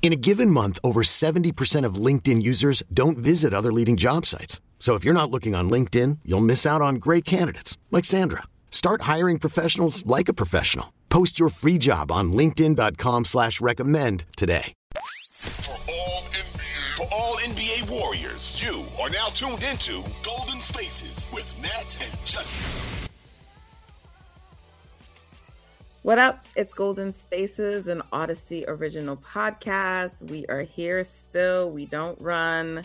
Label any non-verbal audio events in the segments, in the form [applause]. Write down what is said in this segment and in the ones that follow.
In a given month, over 70% of LinkedIn users don't visit other leading job sites. So if you're not looking on LinkedIn, you'll miss out on great candidates like Sandra. Start hiring professionals like a professional. Post your free job on LinkedIn.com slash recommend today. For all NBA, for all NBA warriors, you are now tuned into Golden Spaces with Nat and Justin. What up? It's Golden Spaces, an Audacy original podcast. We are here still. We don't run.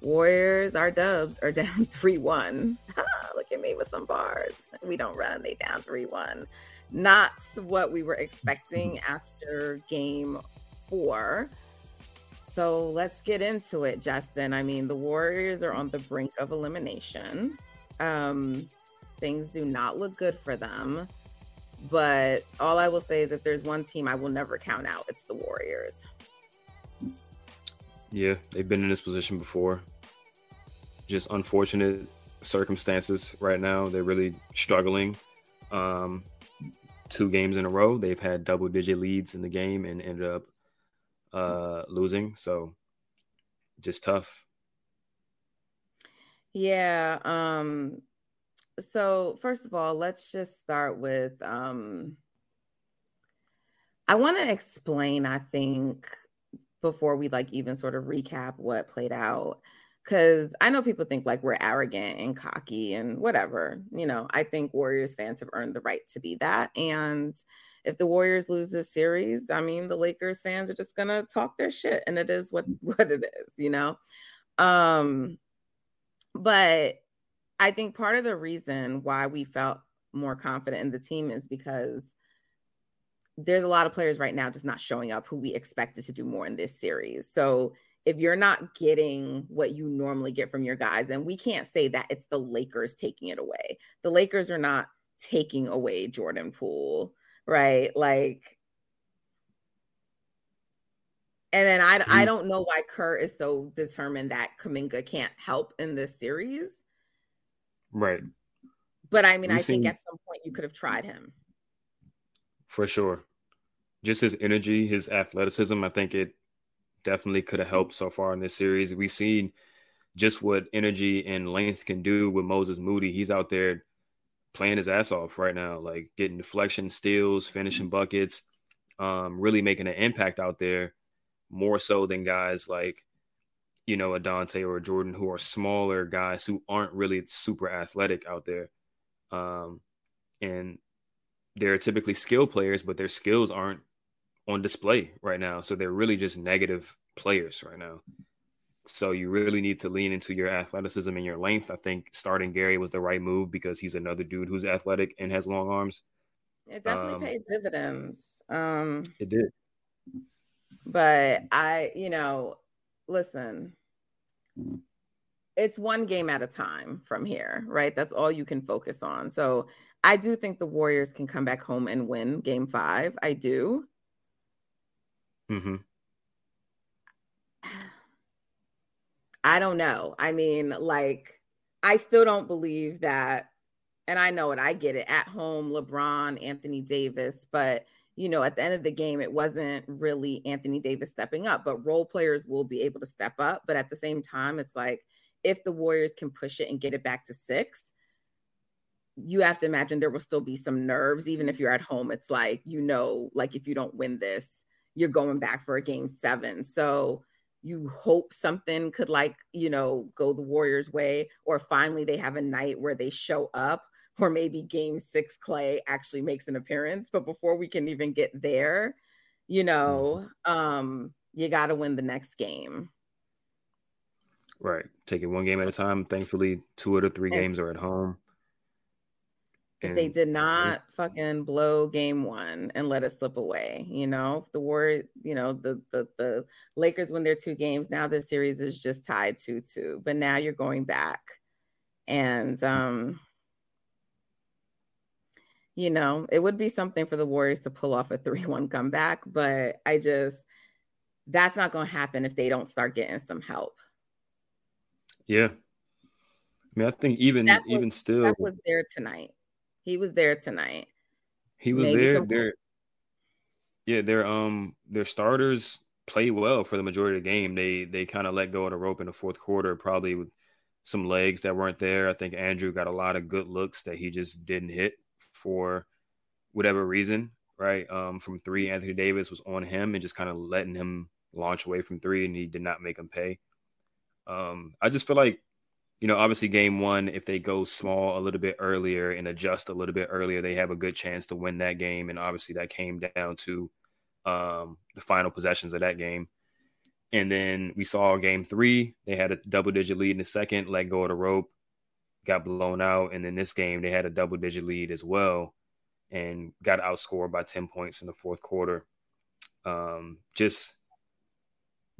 Warriors, our dubs are [laughs] down 3 1. [laughs] Look at me with some bars. We don't run. They down 3 1. Not what we were expecting [laughs] after game four. So let's get into it, Justin. I mean, the Warriors are on the brink of elimination. Um, things do not look good for them. But all I will say is if there's one team I will never count out, it's the Warriors. Yeah, they've been in this position before. Just unfortunate circumstances right now. They're really struggling. Um, two games in a row, they've had double digit leads in the game and ended up uh, losing. So just tough. Yeah. Um, so first of all, let's just start with um I want to explain, I think, before we like even sort of recap what played out. Cause I know people think like we're arrogant and cocky and whatever. You know, I think Warriors fans have earned the right to be that. And if the Warriors lose this series, I mean the Lakers fans are just gonna talk their shit and it is what [laughs] what it is, you know. Um but I think part of the reason why we felt more confident in the team is because there's a lot of players right now just not showing up who we expected to do more in this series. So if you're not getting what you normally get from your guys, and we can't say that it's the Lakers taking it away. The Lakers are not taking away Jordan Poole, right? Like, and then I, I mm. don't know why Kerr is so determined that Kuminga can't help in this series. Right. But I mean, We've I think at some point you could have tried him. For sure. Just his energy, his athleticism, I think it definitely could have helped so far in this series. We've seen just what energy and length can do with Moses Moody. He's out there playing his ass off right now, like getting deflection, steals, finishing buckets, um, really making an impact out there more so than guys like, you know, a Donte or a Jordan who are smaller guys who aren't really super athletic out there. Um, and they're typically skill players, but their skills aren't on display right now. So they're really just negative players right now. So you really need to lean into your athleticism and your length. I think starting Gary was the right move because he's another dude who's athletic and has long arms. It definitely Um, paid dividends. Um, It did. but I, you know, listen, it's one game at a time from here, right? That's all you can focus on. So I do think the Warriors can come back home and win game five. I do. hmm [sighs] I don't know. I mean, like, I still don't believe that. And I know it, I get it at home, LeBron, Anthony Davis, but you know, at the end of the game, it wasn't really Anthony Davis stepping up, but role players will be able to step up. But at the same time, it's like if the Warriors can push it and get it back to six, you have to imagine there will still be some nerves, even if you're at home. It's like, you know, like if you don't win this, you're going back for a game seven. So you hope something could like, you know, go the Warriors way, or finally they have a night where they show up. Or maybe game six Clay actually makes an appearance. But before we can even get there, you know, mm-hmm. um, you got to win the next game. Right. Take it one game at a time. Thankfully, two of the three games are at home. If they did not fucking blow game one and let it slip away, you know, the war, you know, the the the Lakers win their two games. Now the series is just tied two two. But now you're going back, and um, you know, it would be something for the Warriors to pull off a [laughs] three one comeback. But I just that's not going to happen if they don't start getting some help. Yeah. I mean, I think even even still, that was there tonight. He was there tonight. He was Maybe there. Their yeah, their um their starters played well for the majority of the game. They they kind of let go of the rope in the fourth quarter, probably with some legs that weren't there. I think Andrew got a lot of good looks that he just didn't hit for whatever reason, right? Um, from three, Anthony Davis was on him and just kind of letting him launch away from three, and he did not make him pay. Um, I just feel like, you know, obviously game one, if they go small a little bit earlier and adjust a little bit earlier, they have a good chance to win that game. And obviously that came down to um, the final possessions of that game. And then we saw game three, they had a double digit lead in the second, let go of the rope, got blown out. And in this game, they had a double digit lead as well and got outscored by 10 points in the fourth quarter. Um, just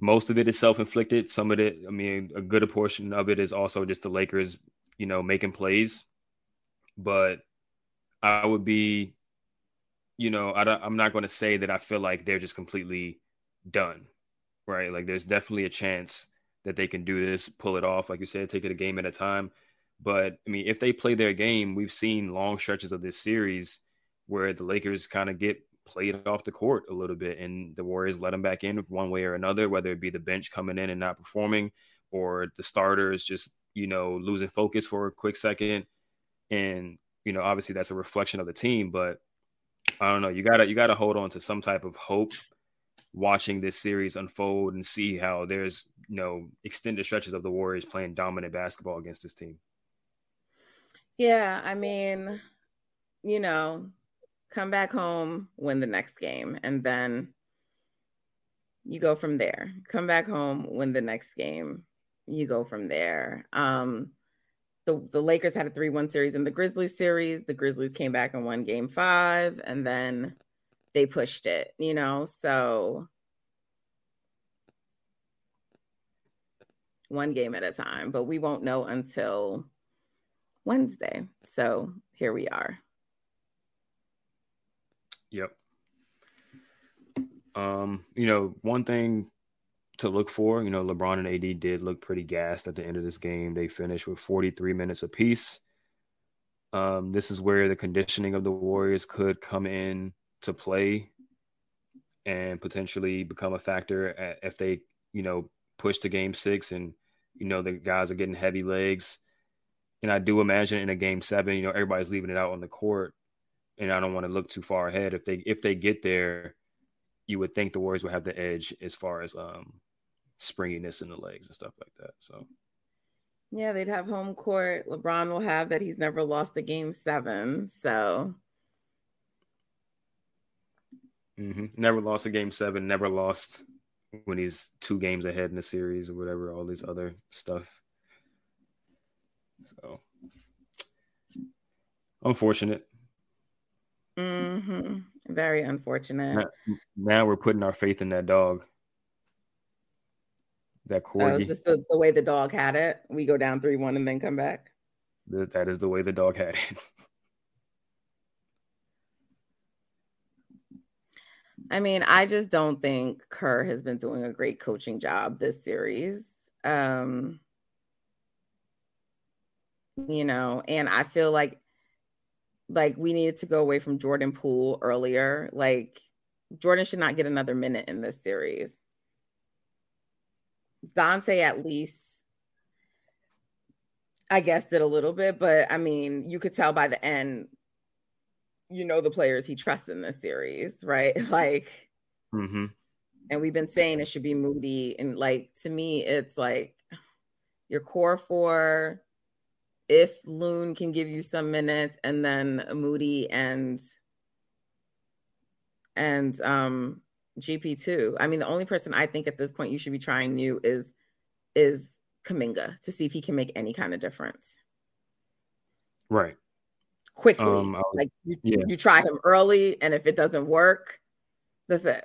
most of it is self-inflicted. Some of it, I mean, a good portion of it is also just the Lakers, you know, making plays. But I would be, you know, I am not going to say that I feel like they're just completely done, right? Like there's definitely a chance that they can do this, pull it off, like you said, take it a game at a time. But I mean, if they play their game, we've seen long stretches of this series where the Lakers kind of get played off the court a little bit, and the Warriors let them back in one way or another, whether it be the bench coming in and not performing, or the starters just you know losing focus for a quick second, and you know obviously that's a reflection of the team, but I don't know. You gotta you gotta hold on to some type of hope watching this series unfold and see how there's you know extended stretches of the Warriors playing dominant basketball against this team. Yeah, I mean, you know, come back home, win the next game, and then you go from there. Come back home, win the next game, you go from there. Um, the, the Lakers had a 3 1 series in the Grizzlies series. The Grizzlies came back and won game five, and then they pushed it, you know? So one game at a time, but we won't know until Wednesday. So here we are. Yep. Um, you know, one thing to look for, you know, LeBron and AD did look pretty gassed at the end of this game. They finished with 43 minutes apiece. Um, this is where the conditioning of the Warriors could come in to play and potentially become a factor if they, you know, push to game six and, you know, the guys are getting heavy legs. And I do imagine in a game seven, you know, everybody's leaving it out on the court and I don't want to look too far ahead. If they if they get there, you would think the Warriors would have the edge as far as um springiness in the legs and stuff like that. So yeah, they'd have home court. LeBron will have that he's never lost a game seven. So mm-hmm. never lost a game seven, never lost when he's two games ahead in the series or whatever, all these other stuff. So unfortunate. Mm-hmm. Very unfortunate. Now, now, we're putting our faith in that dog. That oh, corgi. Uh, just the, the way the dog had it. We go down three one and then come back. That is the way the dog had it. [laughs] I mean, I just don't think Kerr has been doing a great coaching job this series. Um, you know, and I feel like like we needed to go away from Jordan Poole earlier. Like Jordan should not get another minute in this series. Donte at least I guess did a little bit, but I mean, you could tell by the end, you know, the players he trusts in this series, right? [laughs] Like, mm-hmm. and we've been saying it should be Moody, and like to me, it's like your core four, if Loon can give you some minutes, and then Moody and and um GP2. I mean, the only person I think at this point you should be trying new is is Kuminga to see if he can make any kind of difference. Right. Quickly. Um, like you, yeah. you try him early, and if it doesn't work, that's it.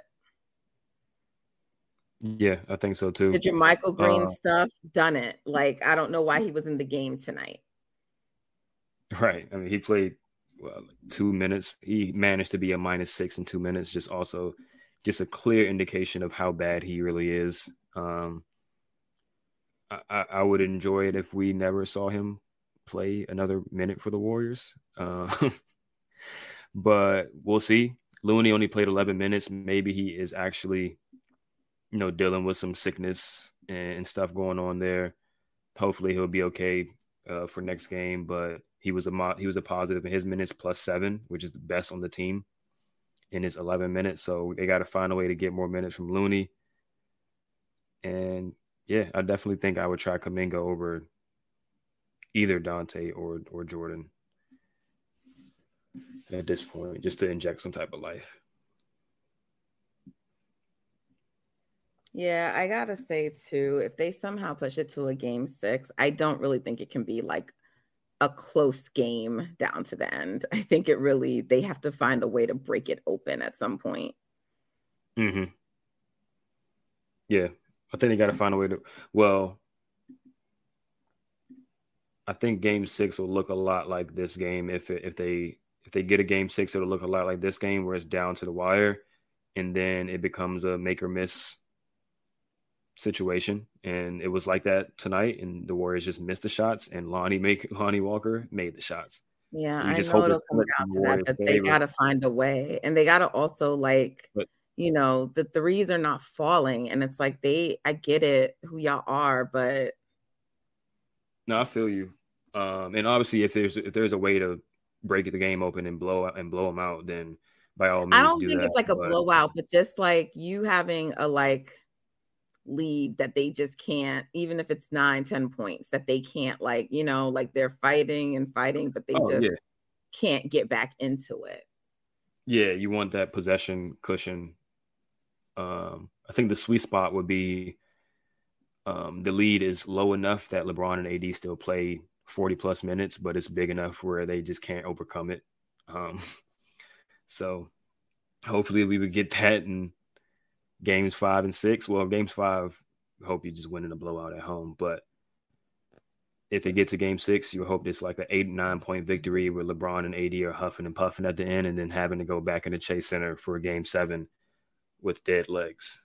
Yeah, I think so too. Did JaMychal Green uh, stuff done it? Like, I don't know why he was in the game tonight. [laughs] Right. I mean, he played well, two minutes. He managed to be a minus six in two minutes. Just also, just a clear indication of how bad he really is. Um, I, I would enjoy it if we never saw him play another minute for the Warriors. Uh, [laughs] but we'll see. Looney only played 11 minutes. Maybe he is actually, you know, dealing with some sickness and stuff going on there. Hopefully, he'll be okay uh, for next game. But he was a he was a positive in his minutes plus seven, which is the best on the team in his 11 minutes. So they got to find a way to get more minutes from Looney. And yeah, I definitely think I would try Kuminga over either Donte or or Jordan at this point, just to inject some type of life. Yeah, I gotta say too, if they somehow push it to a game six, I don't really think it can be like a close game down to the end. I think it really they have to find a way to break it open at some point. Mm-hmm. Yeah, I think they got to find a way to. Well, I think Game Six will look a lot like this game. If it, if they if they get a Game Six, it'll look a lot like this game, where it's down to the wire, and then it becomes a make or miss situation. And it was like that tonight, and the Warriors just missed the shots, and Lonnie make [laughs] Lonnie Walker made the shots. Yeah, I know it'll come down to that, but they got to find a way, and they got to also like. But, you know, the threes are not falling. And it's like they I get it who y'all are, but no, I feel you. Um, and obviously if there's if there's a way to break the game open and blow and blow them out, then by all means. I don't do think that, it's like a but... blowout, but just like you having a like lead that they just can't, even if it's nine, ten points, that they can't like, you know, like they're fighting and fighting, but they oh, just yeah. can't get back into it. Yeah, you want that possession cushion um, I think the sweet spot would be um, the lead is low enough that LeBron and AD still play 40 plus minutes, but it's big enough where they just can't overcome it. Um, [laughs] so hopefully we would get that in games five and six. Well, games five, hope you just win in a blowout at home. But if it gets to game six, you hope it's like an eight, nine point victory where LeBron and AD are huffing and puffing at the end and then having to go back in the Chase Center for a game seven with dead legs?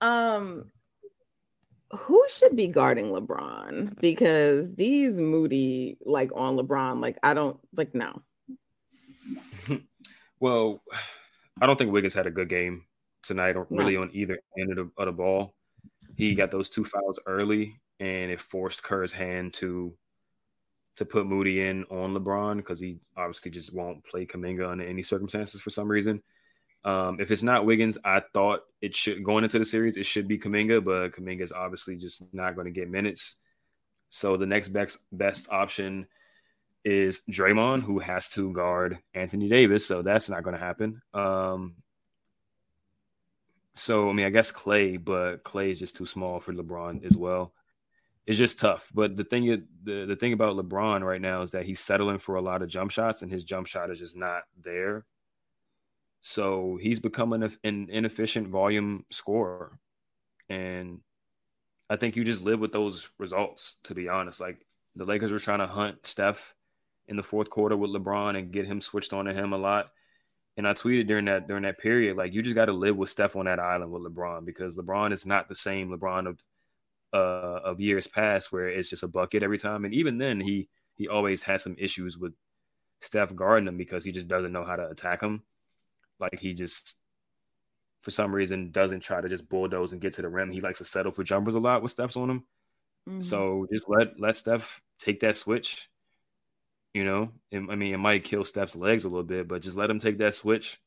Um, who should be guarding LeBron? Because these moody, like on LeBron, like I don't like no. [laughs] well, I don't think Wiggins had a good game tonight, or really on either end of the, of the ball. He got those two fouls early, and it forced Kerr's hand to to put Moody in on LeBron because he obviously just won't play Kuminga under any circumstances for some reason. Um, if it's not Wiggins, I thought it should going into the series, it should be Kuminga, but Kuminga is obviously just not going to get minutes. So the next best best option is Draymond, who has to guard Anthony Davis. So that's not going to happen. Um, so I mean, I guess Clay, but Clay is just too small for LeBron as well. It's just tough. But the thing the, the thing about LeBron right now is that he's settling for a lot of jump shots, and his jump shot is just not there. So he's becoming an inefficient volume scorer. And I think you just live with those results, to be honest. Like the Lakers were trying to hunt Steph in the fourth quarter with LeBron and get him switched on to him a lot. And I tweeted during that during that period, like you just got to live with Steph on that island with LeBron because LeBron is not the same LeBron of uh, of years past where it's just a bucket every time. And even then, he he always has some issues with Steph guarding him because he just doesn't know how to attack him. Like he just for some reason doesn't try to just bulldoze and get to the rim. He likes to settle for jumpers a lot with Steph's on him. Mm-hmm. So just let let Steph take that switch. You know, it, I mean, it might kill Steph's legs a little bit, but just let him take that switch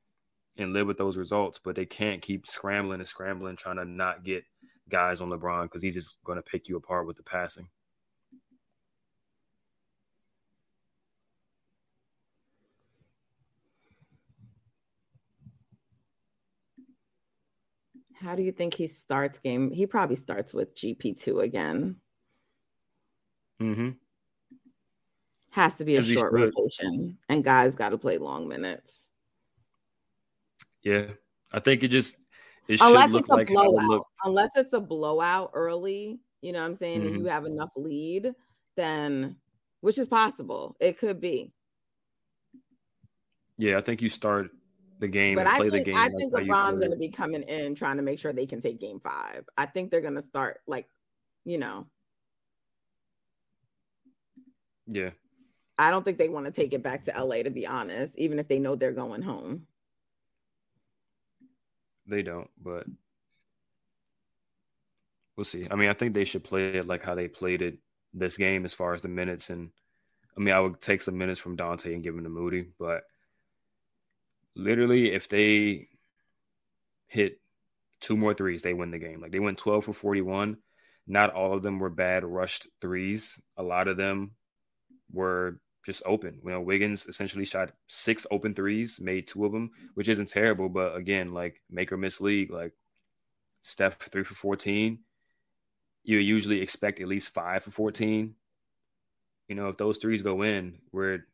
and live with those results. But they can't keep scrambling and scrambling, trying to not get guys on LeBron because he's just going to pick you apart with the passing. How do you think he starts game? He probably starts with GP2 again. Mm-hmm. Has to be a short rotation, and guys got to play long minutes. Yeah. I think it just it Unless should look it's a like blowout. Unless it's a blowout early, you know what I'm saying, and Mhm. you have enough lead, then which is possible. It could be. Yeah, I think you start the game But and I play think the game. I think LeBron's going to be coming in trying to make sure they can take game five. I think they're going to start like, you know, Yeah. I don't think they want to take it back to LA to be honest, even if they know they're going home. They don't, but we'll see. I mean, I think they should play it like how they played it this game as far as the minutes. And I mean, I would take some minutes from Donte and give him to Moody, but literally, if they hit two more threes, they win the game. Like they went 12 for 41. Not all of them were bad rushed threes. A lot of them were just open. You know, Wiggins essentially shot six open threes, made two of them, which isn't terrible. But again, like make or miss league, like Steph three for 14. You usually expect at least five for 14. You know, if those threes go in, we're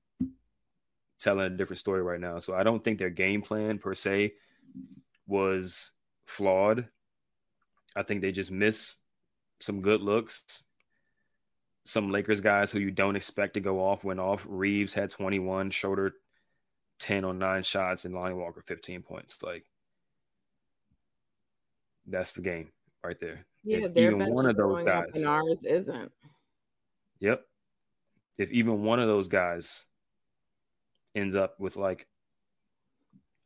telling a different story right now. So I don't think their game plan per se was flawed. I think they just missed some good looks. Some Lakers guys who you don't expect to go off went off. Reaves had 21, Schroeder 10 on nine shots, and Lonnie Walker 15 points. Like that's the game right there. Yeah, If even one of those guys, and ours isn't. yep. If even one of those guys ends up with like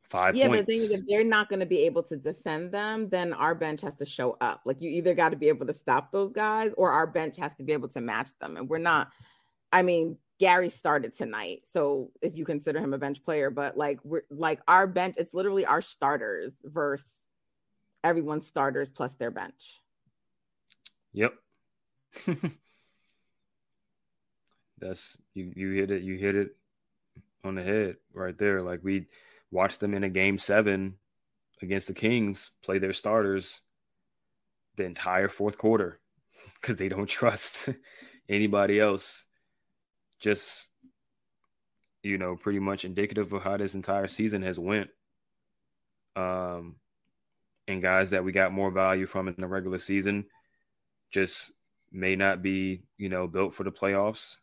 five Yeah, points, but the thing is, if they're not going to be able to defend them, then our bench has to show up. Like you either got to be able to stop those guys, or our bench has to be able to match them. And we're not. I mean, Gary started tonight, so if you consider him a bench player, but like we're like our bench, it's literally our starters versus everyone's starters plus their bench. Yep. [laughs] That's you you hit it you hit it on the head right there. Like we watched them in a game 7 against the Kings play their starters the entire fourth quarter [laughs] cuz they don't trust [laughs] anybody else. Just you know, pretty much indicative of how this entire season has went. Um and guys that we got more value from in the regular season just may not be, you know, built for the playoffs.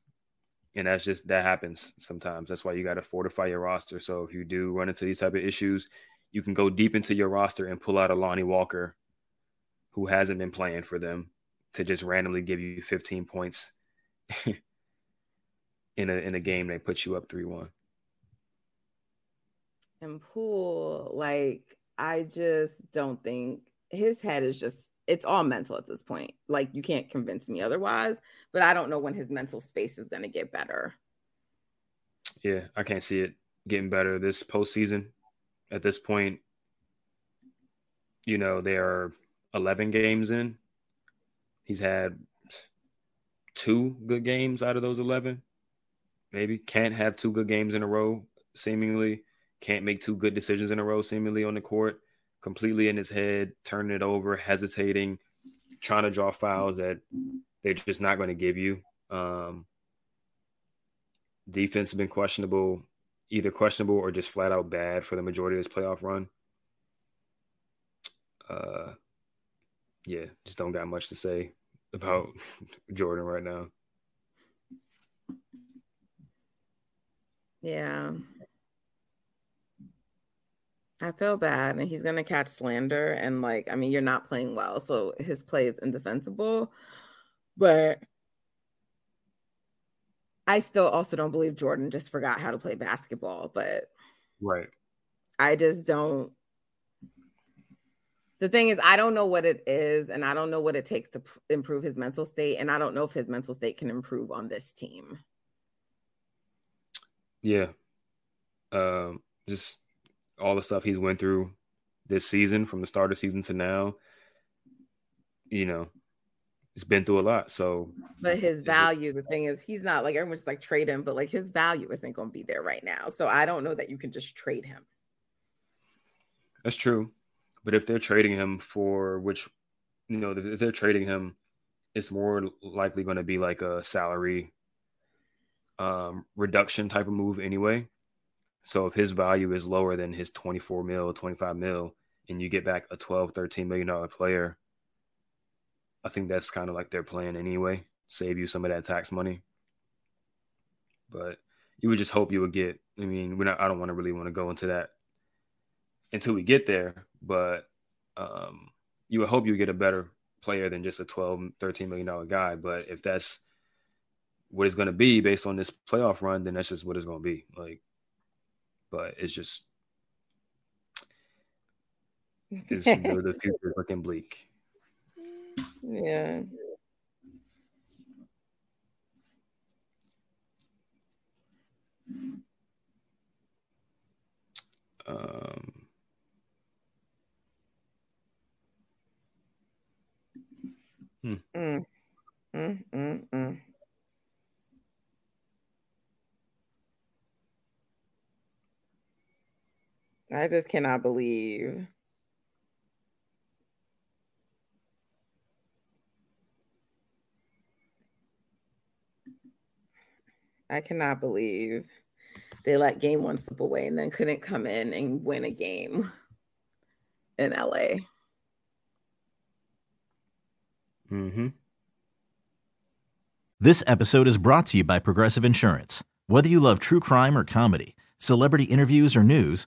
And that's just that happens sometimes. That's why you got to fortify your roster. So if you do run into these type of issues, you can go deep into your roster and pull out a Lonnie Walker who hasn't been playing for them to just randomly give you 15 points [laughs] in a in a game that puts you up 3-1. And Poole, like, I just don't think his head is just, it's all mental at this point. Like, you can't convince me otherwise, but I don't know when his mental space is going to get better. Yeah, I can't see it getting better this postseason. At this point, you know, there are 11 games in. He's had two good games out of those 11. Maybe can't have two good games in a row, seemingly. Can't make two good decisions in a row, seemingly on the court. Completely in his head, turning it over, hesitating, trying to draw fouls that they're just not going to give you. Um, defense has been questionable, either questionable or just flat out bad for the majority of this playoff run. Uh, yeah, just don't got much to say about [laughs] Jordan right now. Yeah. I feel bad, and he's to catch slander. And, like, I mean, you're not playing well, so his play is indefensible. But I still also don't believe Jordan just forgot how to play basketball. But Right. I just don't. The thing is, I don't know what it is, and I don't know what it takes to p- improve his mental state, and I don't know if his mental state can improve on this team. Yeah. Um, just all the stuff he's went through this season from the start of season to now. You know, he's been through a lot. So But his value, the thing is, he's not like everyone's like trade him, but like his value isn't going to be there right now. So I don't know that you can just trade him. that's true. But if they're trading him for which, you know, if they're trading him, it's more likely going to be like a salary um, reduction type of move anyway. So if his value is lower than his 24 mil, 25 mil, and you get back a 12, 13 million dollar player, I think that's kind of like their plan anyway. Save you some of that tax money. But you would just hope you would get. I mean, we're not. I don't want to really want to go into that until we get there. But um, you would hope you get a better player than just a 12, 13 million dollar guy. But if that's what it's going to be based on this playoff run, then that's just what it's going to be. Like, but it's just is [laughs] the, the future looking bleak. Yeah. Um, hmm. mm. Mm, mm, I just cannot believe. I cannot believe they let game one slip away and then couldn't come in and win a game in LA. Mm-hmm. This episode is brought to you by Progressive Insurance. Whether you love true crime or comedy, celebrity interviews or news,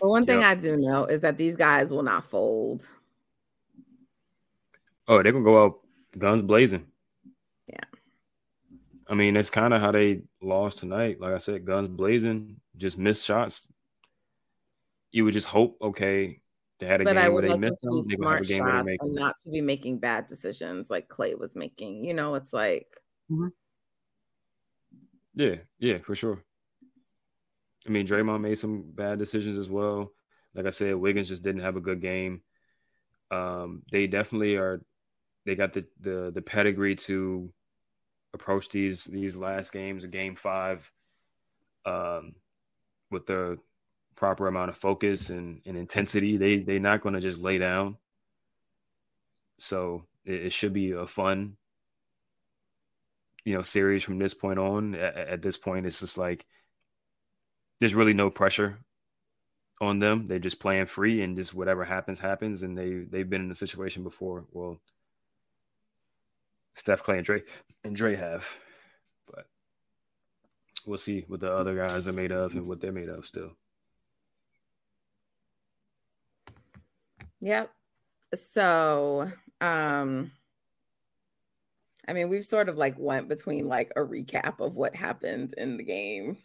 But one thing yep. I do know is that these guys will not fold. Oh, they're to go out guns blazing. Yeah. I mean, that's kind of how they lost tonight. Like I said, guns blazing, just missed shots. You would just hope, okay, they had a but game where they missed them. They have a game where they and not to be making bad decisions like Clay was making. You know, it's like, mm-hmm. yeah, yeah, for sure. I mean, Draymond made some bad decisions as well. Like I said, Wiggins just didn't have a good game. Um, they definitely are. They got the the the pedigree to approach these these last games, game five, um, with the proper amount of focus and, and intensity. They they're not going to just lay down. So it, it, should be a fun, you know, series from this point on. At, at this point, it's just like there's really no pressure on them. They're just playing free and just whatever happens happens. And they they've been in a situation before. Well, Steph, Clay and Dre and Dre have. But we'll see what the other guys are made of and what they're made of still. Yep. So, um, I mean, we've sort of like went between like a recap of what happened in the game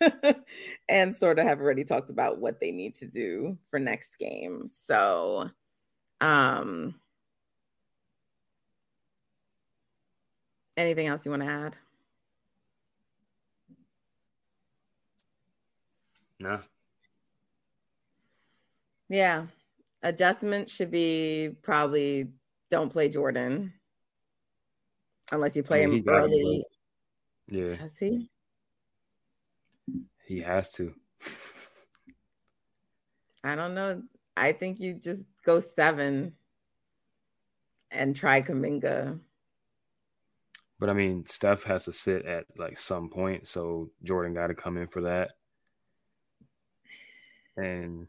[laughs] and sort of have already talked about what they need to do for next game. So, um, Anything else you want to add? No. Yeah. Adjustment should be probably don't play Jordan unless you play I mean, him early. Yeah. Has he? He has to. I don't know. I think you just go seven and try Kuminga. But I mean, Steph has to sit at like some point, so Jordan got to come in for that. And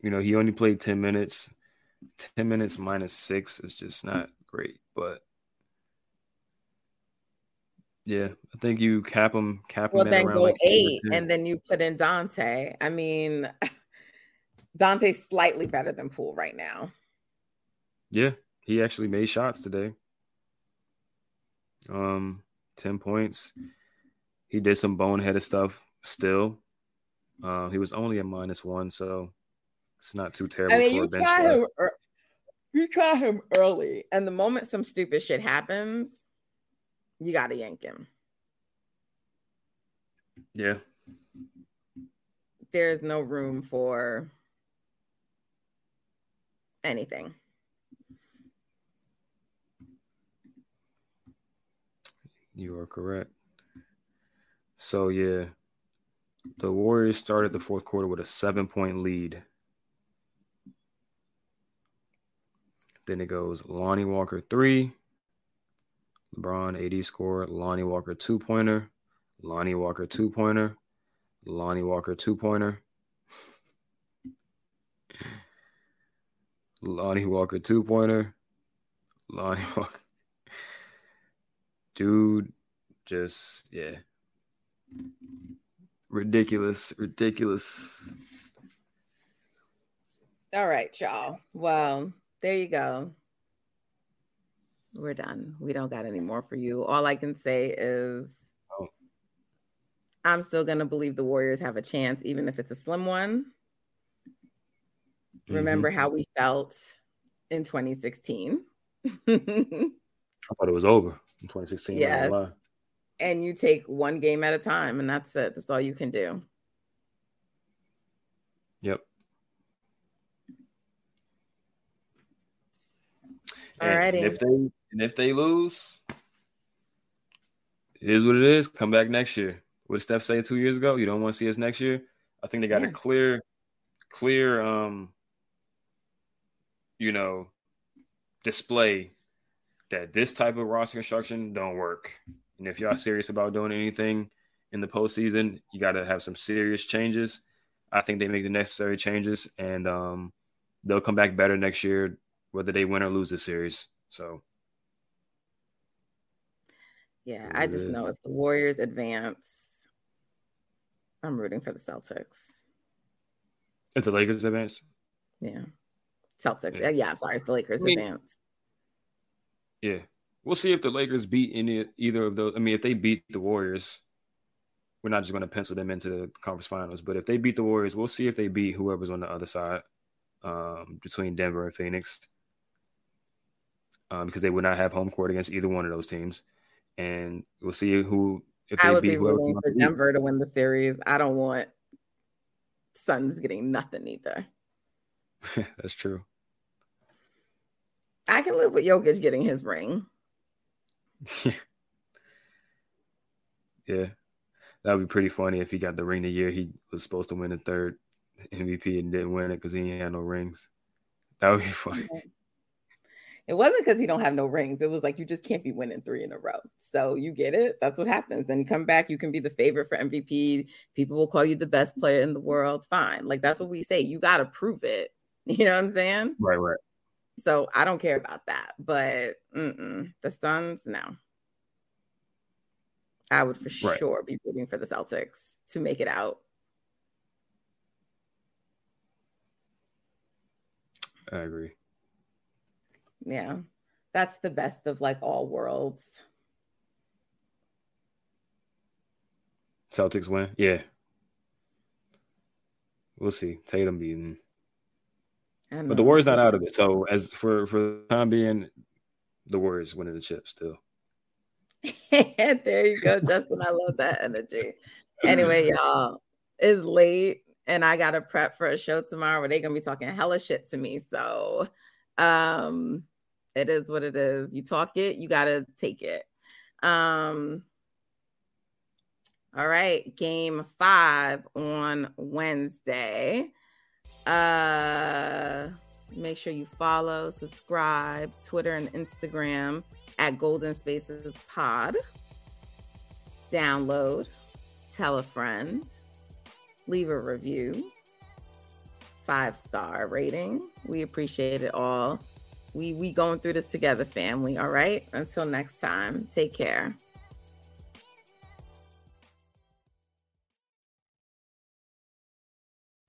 you know, he only played 10 minutes. 10 minutes minus 6 is just not great, but yeah, I think you cap them. cap well, him then go like 8 and then you put in Donte. I mean, [laughs] Donte's slightly better than Poole right now. Yeah, he actually made shots today um, 10 points. He did some boneheaded stuff still. Uh, he was only a minus one, so it's not too terrible. I mean, you try him, you try him early, and the moment some stupid shit happens, you gotta yank him. Yeah. There's no room for anything. You are correct. So yeah, the Warriors started the fourth quarter with a seven point lead. Then it goes Lonnie Walker three, LeBron AD score, Lonnie Walker two pointer, Lonnie Walker two pointer, Lonnie Walker two pointer, [laughs] Lonnie Walker two pointer, Lonnie [laughs] Walker. Dude, just yeah, ridiculous, ridiculous. All right, y'all. Well, there you go. We're done. We don't got any more for you. All I can say is Oh. I'm still going to believe the Warriors have a chance, even if it's a slim one. Mm-hmm. Remember how we felt in 2016. [laughs] I thought it was over in 2016. Yeah. and you take one game at a time, and that's it. That's all you can do. Yep. Alrighty. And if they and if they lose, it is what it is. Come back next year. What did Steph say two years ago? You don't want to see us next year. I think they got Yeah. a clear, clear, um, you know, display that this type of roster construction don't work. And if y'all serious about doing anything in the postseason, you got to have some serious changes. I think they make the necessary changes, and um, they'll come back better next year, whether they win or lose the series. So Yeah, I just know if the Warriors advance, I'm rooting for the Celtics. if the Lakers advance, Yeah. Celtics. Yeah. Yeah, yeah I'm sorry. If the Lakers I mean- advance. yeah, we'll see if the Lakers beat any either of those. I mean, if they beat the Warriors, we're not just going to pencil them into the conference finals. But if they beat the Warriors, we'll see if they beat whoever's on the other side um, between Denver and Phoenix, um, because they would not have home court against either one of those teams, and we'll see who if they I would be whoever. rooting for Denver to win the series. I don't want Suns getting nothing either. [laughs] That's true. I can live with Jokic getting his ring. [laughs] yeah, that would be pretty funny if he got the ring the year he was supposed to win the third MVP and didn't win it because he had no rings. That would be [laughs] funny. It wasn't because he don't have no rings. It was like you just can't be winning three in a row. So you get it. That's what happens. Then you come back, you can be the favorite for MVP. People will call you the best player in the world. Fine. Like that's what we say. You got to prove it. [laughs] You know what I'm saying? Right, right. So I don't care about that. But the Suns, no. I would for Right. sure be rooting for the Celtics to make it out. I agree. Yeah. That's the best of like all worlds. Celtics win. Yeah. We'll see. Tatum beating. But the. Warriors not out of it. So as for for the time being, the Warriors winning the chip still. [laughs] there you go, Justin. I love that energy. Anyway, [laughs] y'all, it's late and I gotta prep for a show tomorrow where they're gonna be talking hella shit to me. So um it is what it is. You talk it, you gotta take it. Um all right, game five on Wednesday. Uh make sure you follow, subscribe, Twitter and Instagram at Golden Spaces Pod. Download, tell a friend, leave a review, five star rating. We appreciate it all. We we going through this together, family. All right. Until next time, take care.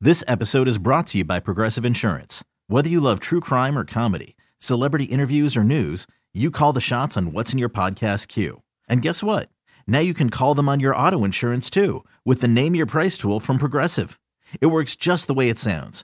This episode is brought to you by Progressive Insurance. Whether you love true crime or comedy, celebrity interviews or news, you call the shots on what's in your podcast queue. And guess what? Now you can call them on your auto insurance too with the Name Your Price tool from Progressive. It works just the way it sounds.